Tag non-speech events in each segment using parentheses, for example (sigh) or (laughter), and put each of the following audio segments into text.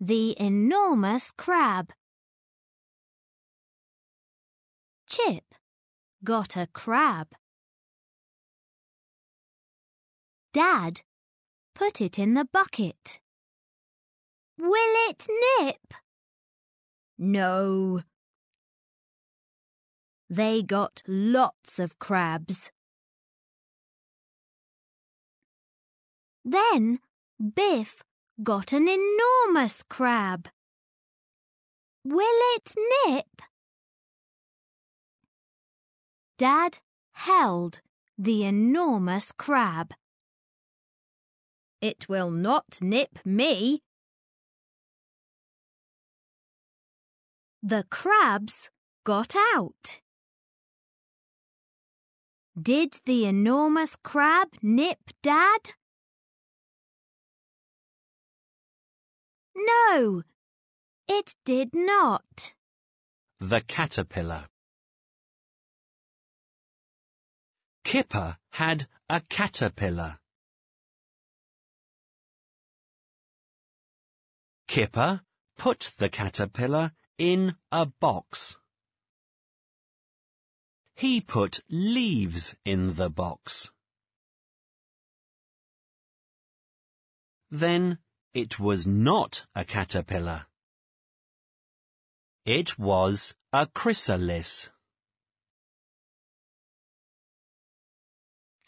the enormous crab. Chip got a crab. Dad put it in the bucket. Will it nip? No. They got lots of crabs. Then Biff got an enormous crab. Will it nip? Dad held the enormous crab. It will not nip me. The crabs got out. Did the enormous crab nip Dad? No, it did not. The caterpillar. Kipper had a caterpillar. Kipper put the caterpillar in a box. He put leaves in the box. Then it was not a caterpillar. It was a chrysalis.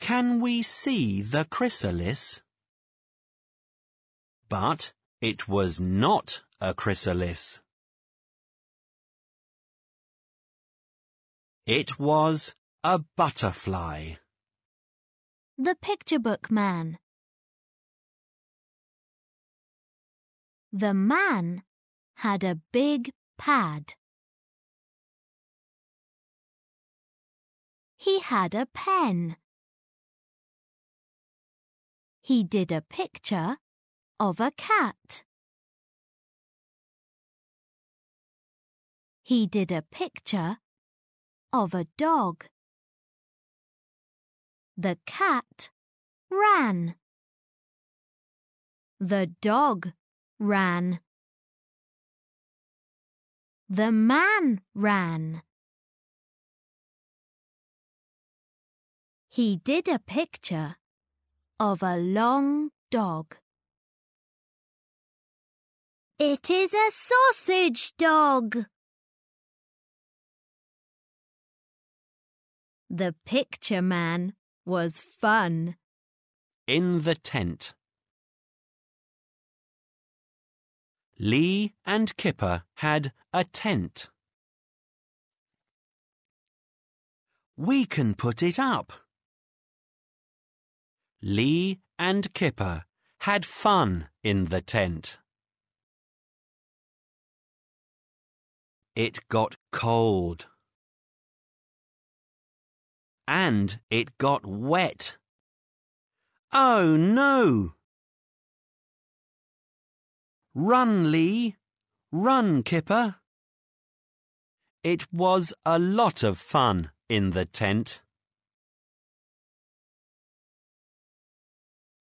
Can we see the chrysalis? But it was not a chrysalis. It was a butterfly. The picture book man. The man had a big pad. He had a pen. He did a picture of a cat. He did a picture of a dog. The cat ran. The dog ran. The man ran. He did a picture of a long dog. It is a sausage dog. The picture man was fun. In the tent. Lee and Kipper had a tent. We can put it up. Lee and Kipper had fun in the tent. It got cold. And it got wet. Oh no! Run, Lee! Run, Kipper! It was a lot of fun in the tent.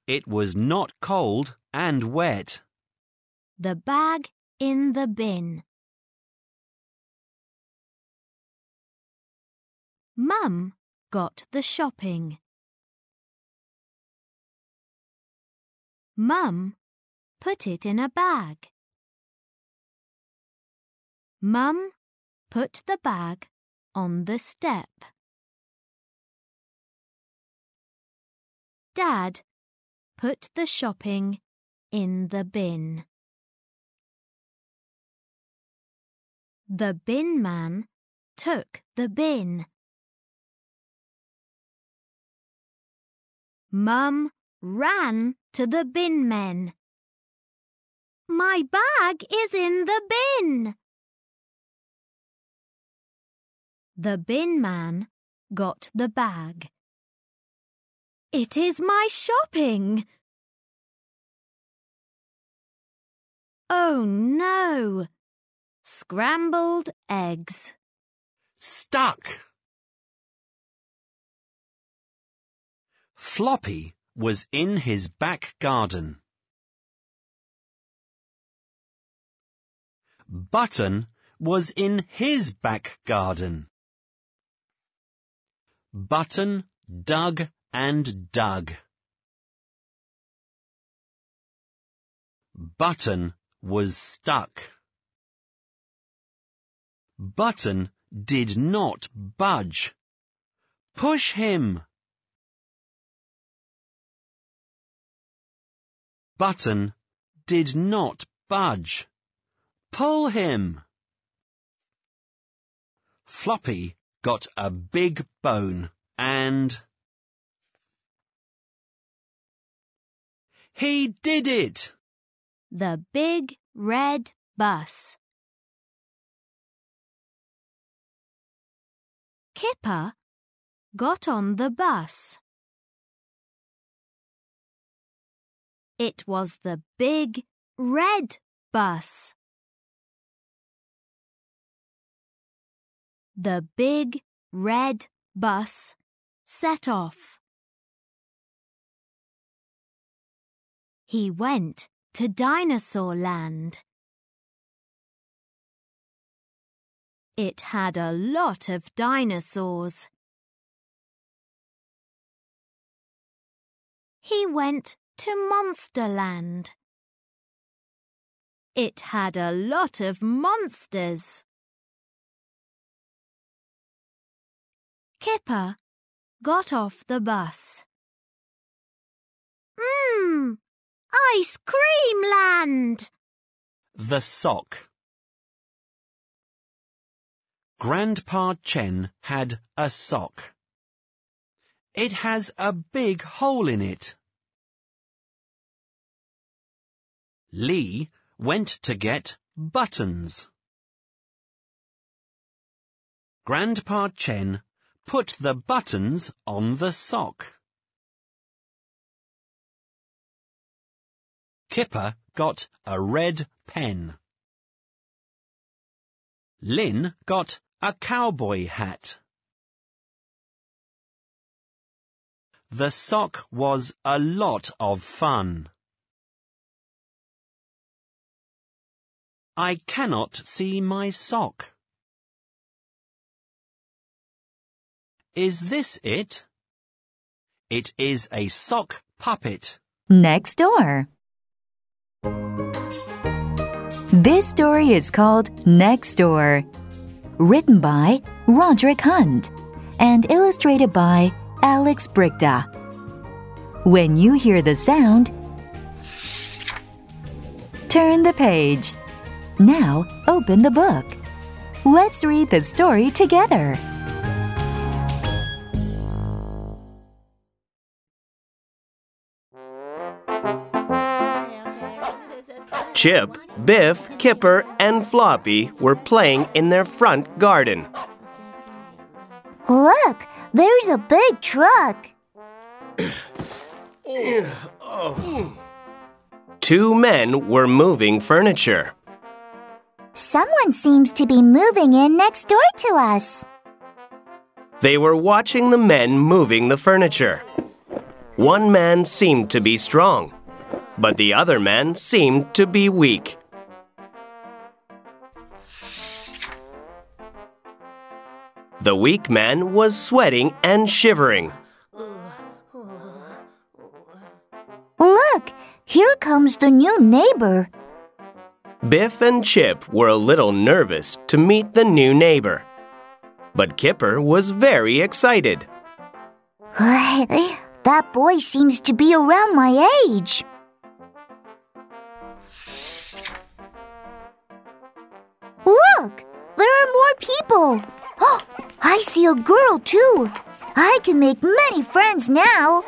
It was not cold and wet. The bag in the bin. Mum got the shopping. Mum put it in a bag. Mum put the bag on the step. Dad put the shopping in the bin. The bin man took the bin. Mum ran to the bin men. My bag is in the bin. The bin man got the bag. It is my shopping. Oh no! Scrambled eggs. Stuck! Floppy was in his back garden. Button was in his back garden. Button dug and dug. Button was stuck. Button did not budge. Push him! Button did not budge. Pull him! Floppy got a big bone and... He did it! The big red bus. Kipper got on the bus. It was the big red bus. The big red bus set off. He went to Dinosaur Land. It had a lot of dinosaurs. He went to Monsterland. It had a lot of monsters. Kipper got off the bus. Mmm, Ice Cream Land! The sock. Grandpa Chen had a sock. It has a big hole in it. Lee went to get buttons. Grandpa Chen put the buttons on the sock. Kipper got a red pen. Lynn got a cowboy hat. The sock was a lot of fun. I cannot see my sock. Is this it? It is a sock puppet. Next door. This story is called Next Door, written by Roderick Hunt and illustrated by Alex Brychta. When you hear the sound, turn the page. Now open the book. Let's read the story together. Chip, Biff, Kipper, and Floppy were playing in their front garden. Look, there's a big truck. Two men were moving furniture. Someone seems to be moving in next door to us. They were watching the men moving the furniture. One man seemed to be strong, but the other man seemed to be weak. The weak man was sweating and shivering. Look, here comes the new neighbor. Biff and Chip were a little nervous to meet the new neighbor. But Kipper was very excited. (laughs) that boy seems to be around my age. Look, there are more people. Oh, (gasps) I see a girl too. I can make many friends now.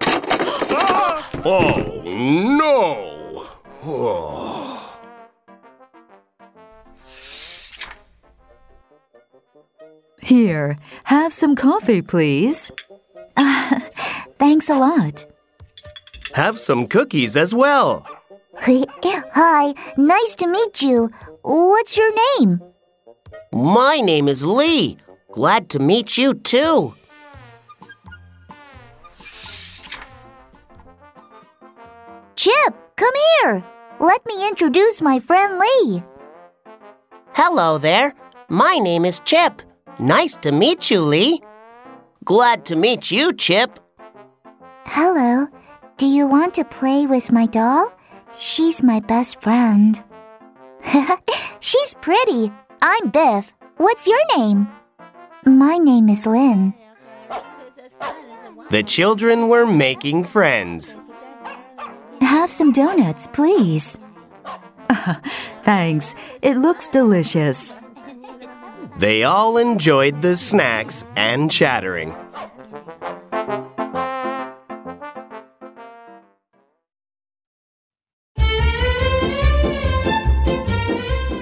(gasps) Oh, no! Oh. (sighs) Here, have some coffee, please. Uh, (laughs) thanks a lot. Have some cookies as well. (laughs) Hi, nice to meet you. What's your name? My name is Lee. Glad to meet you too. Chip, come here. Let me introduce my friend Lee. Hello there. My name is Chip. Nice to meet you, Lee. Glad to meet you, Chip. Hello. Do you want to play with my doll? She's my best friend. (laughs) She's pretty. I'm Biff. What's your name? My name is Lynn. The children were making friends. Have some donuts, please. (laughs) Thanks. It looks delicious. They all enjoyed the snacks and chattering.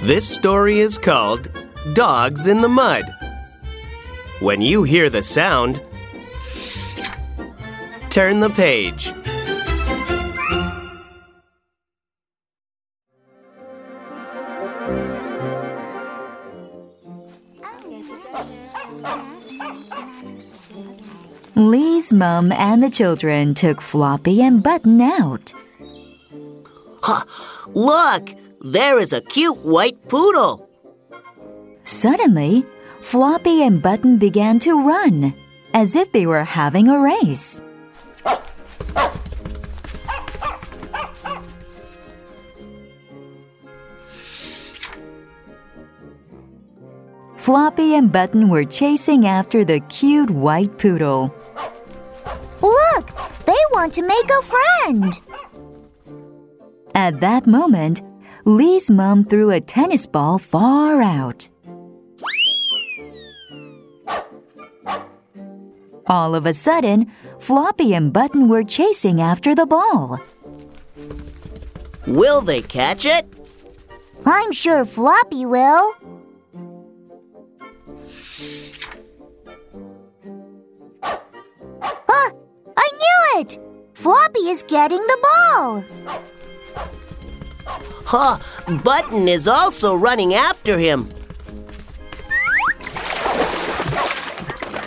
This story is called Dogs in the Mud. When you hear the sound, turn the page. Lee's mom and the children took Floppy and Button out. Huh, Look, there is a cute white poodle. Suddenly, Floppy and Button began to run, as if they were having a race. Floppy and Button were chasing after the cute white poodle. Look, they want to make a friend. At that moment, Lee's mom threw a tennis ball far out. All of a sudden, Floppy and Button were chasing after the ball. Will they catch it? I'm sure Floppy will. Ah, I knew it! Floppy is getting the ball. Huh, Button is also running after him.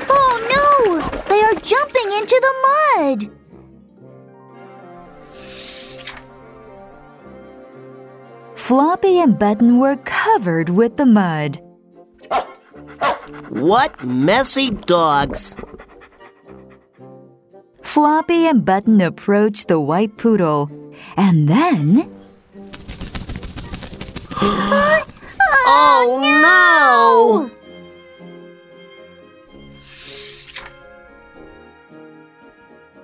Oh no! They are jumping into the mud. Floppy and Button were covered with the mud. What messy dogs. Floppy and Button approached the white poodle, and then (gasps) Oh, no!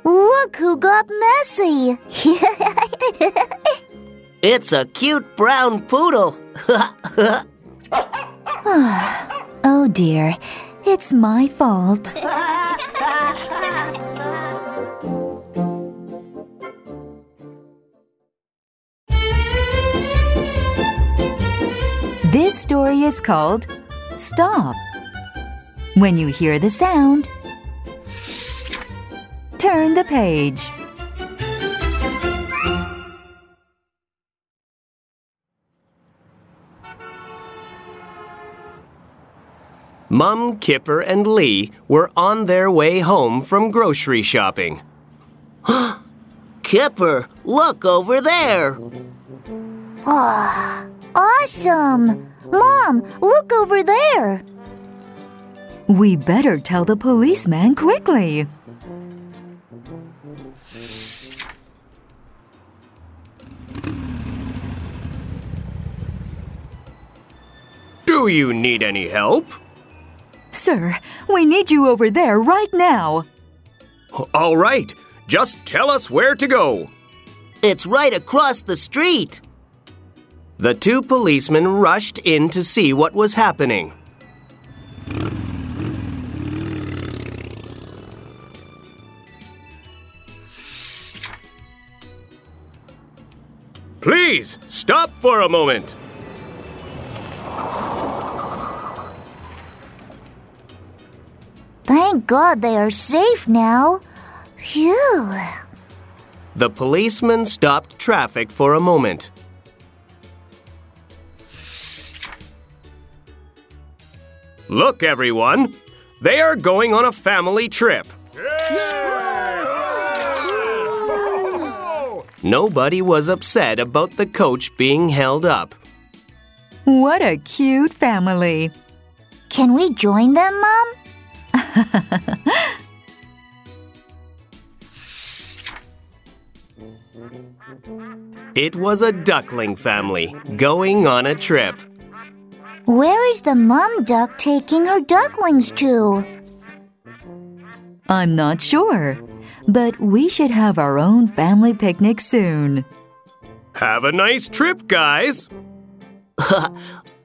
Look who got messy. (laughs) It's a cute brown poodle. (sighs) Oh dear, it's my fault. (laughs) This story is called Stop. When you hear the sound, turn the page. Mum, Kipper, and Lee were on their way home from grocery shopping. (gasps) Kipper, look over there. (sighs) awesome! Mom, look over there. We better tell the policeman quickly. Do you need any help? Sir, we need you over there right now. All right, just tell us where to go. It's right across the street. The two policemen rushed in to see what was happening. Please stop for a moment. Thank God they are safe now. Phew. The policeman stopped traffic for a moment. Look, everyone, they are going on a family trip. Nobody was upset about the coach being held up. What a cute family! Can we join them, Mom? It was a duckling family going on a trip. Where is the mom duck taking her ducklings to? I'm not sure, but we should have our own family picnic soon. Have a nice trip, guys. (laughs) Bye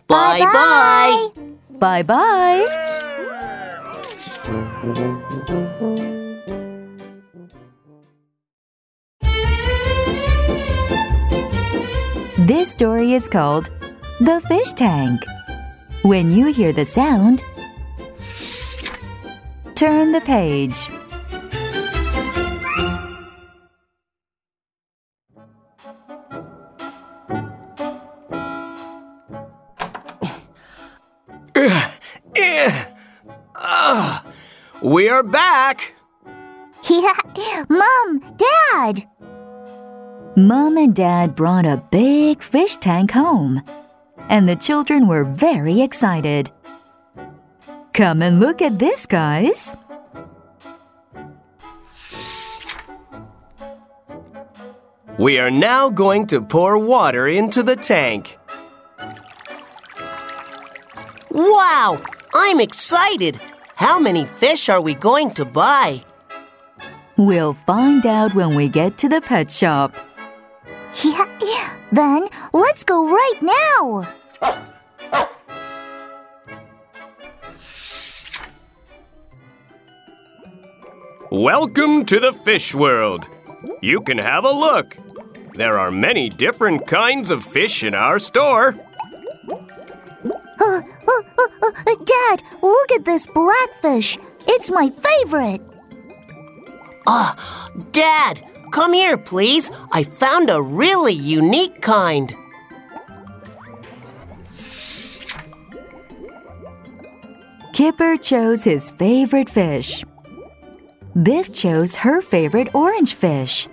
bye. Bye bye. This story is called The Fish Tank. When you hear the sound, turn the page. (sighs) We are back. Yeah, Mom, Dad. Mom and Dad brought a big fish tank home, and the children were very excited. Come and look at this, guys. We are now going to pour water into the tank. Wow, I'm excited. How many fish are we going to buy? We'll find out when we get to the pet shop. Yeah, yeah. Then let's go right now. Welcome to the fish world. You can have a look. There are many different kinds of fish in our store. Uh, uh, uh, uh, Dad, look at this blackfish. It's my favorite. Ah, Dad, come here, please. I found a really unique kind. Kipper chose his favorite fish. Biff chose her favorite orange fish.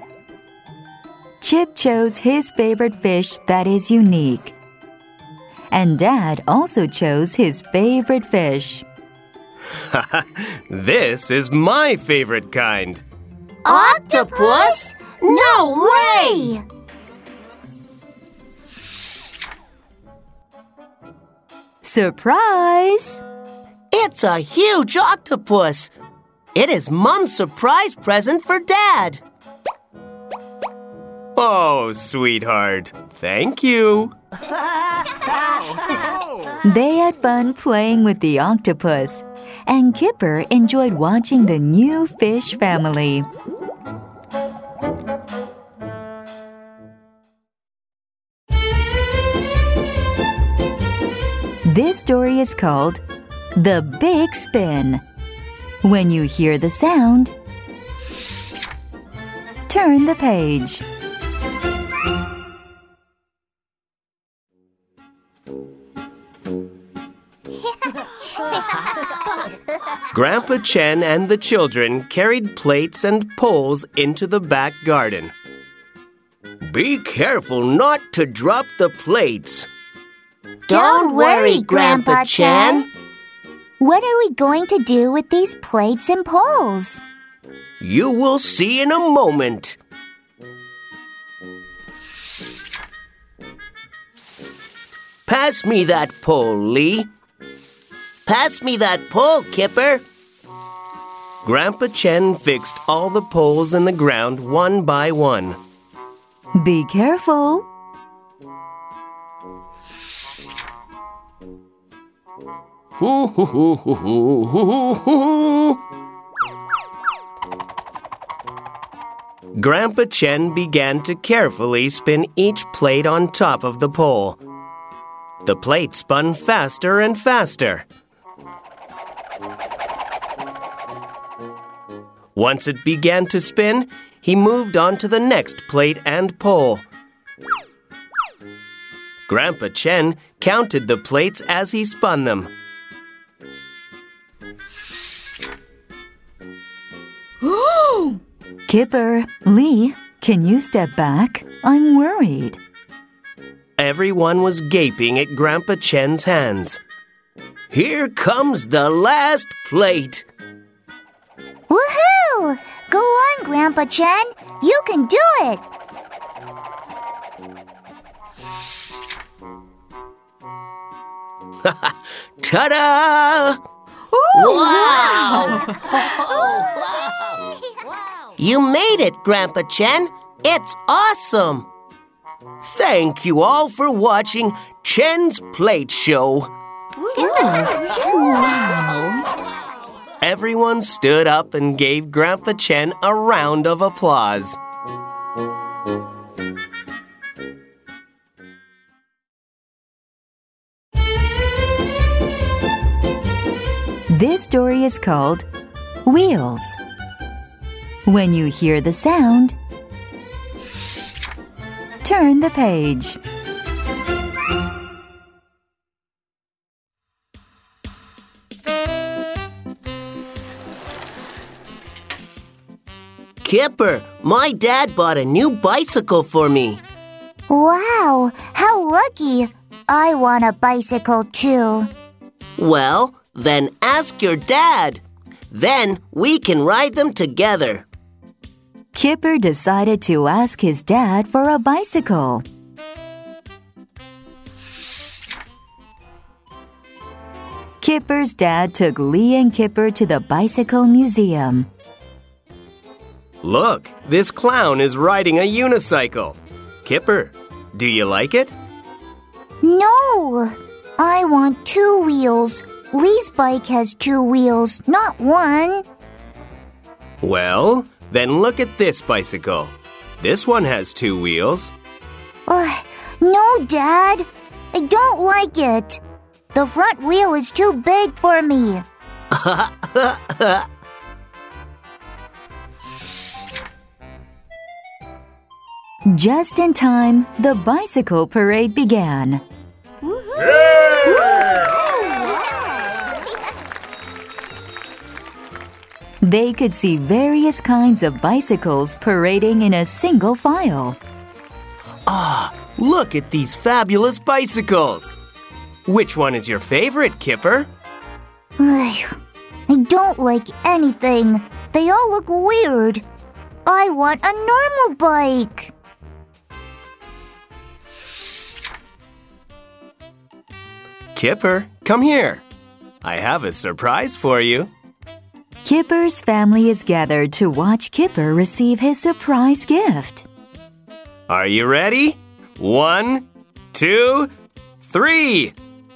Chip chose his favorite fish that is unique. And Dad also chose his favorite fish. (laughs) This is my favorite kind. Octopus? No way! Surprise! It's a huge octopus. It is Mom's surprise present for Dad. Oh, sweetheart. Thank you. (laughs) They had fun playing with the octopus, and Kipper enjoyed watching the new fish family. This story is called The Big Spin. When you hear the sound, turn the page. (laughs) Grandpa Chen and the children carried plates and poles into the back garden. Be careful not to drop the plates. Don't worry, Grandpa Chan. What are we going to do with these plates and poles? You will see in a moment. Pass me that pole, Lee. Pass me that pole, Kipper. Grandpa Chen fixed all the poles in the ground one by one. Be careful. Grandpa Chen began to carefully spin each plate on top of the pole. The plate spun faster and faster. Once it began to spin, he moved on to the next plate and pole. Grandpa Chen counted the plates as he spun them. Kipper, Lee, can you step back? I'm worried. Everyone was gaping at Grandpa Chen's hands. Here comes the last plate. Woohoo! Go on, Grandpa Chen. You can do it. (laughs) Ta da! Wow! You made it, Grandpa Chen. It's awesome. Thank you all for watching Chen's Plate Show. Everyone stood up and gave Grandpa Chen a round of applause. This story is called Wheels. When you hear the sound, turn the page. Kipper, my dad bought a new bicycle for me. Wow, how lucky. I want a bicycle too. Well, then ask your dad. Then we can ride them together. Kipper decided to ask his dad for a bicycle. Kipper's dad took Lee and Kipper to the bicycle museum. Look, this clown is riding a unicycle. Kipper, do you like it? No, I want two wheels. Lee's bike has two wheels, not one. Well, then look at this bicycle. This one has two wheels. Ugh, no, Dad. I don't like it. The front wheel is too big for me. (laughs) Just in time, the bicycle parade began. They could see various kinds of bicycles parading in a single file. Ah, look at these fabulous bicycles. Which one is your favorite, Kipper? I don't like anything. They all look weird. I want a normal bike. Kipper, come here. I have a surprise for you. Kipper's family is gathered to watch Kipper receive his surprise gift. Are you ready? One, two, three.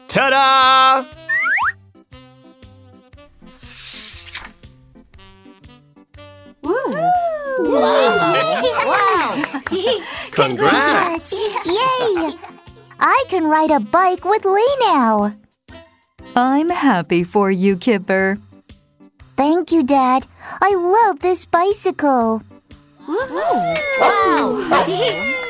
Ta da! Congrats! Yay! I can ride a bike with Lee now. I'm happy for you, Kipper. Thank you, Dad. I love this bicycle. Wow! (laughs)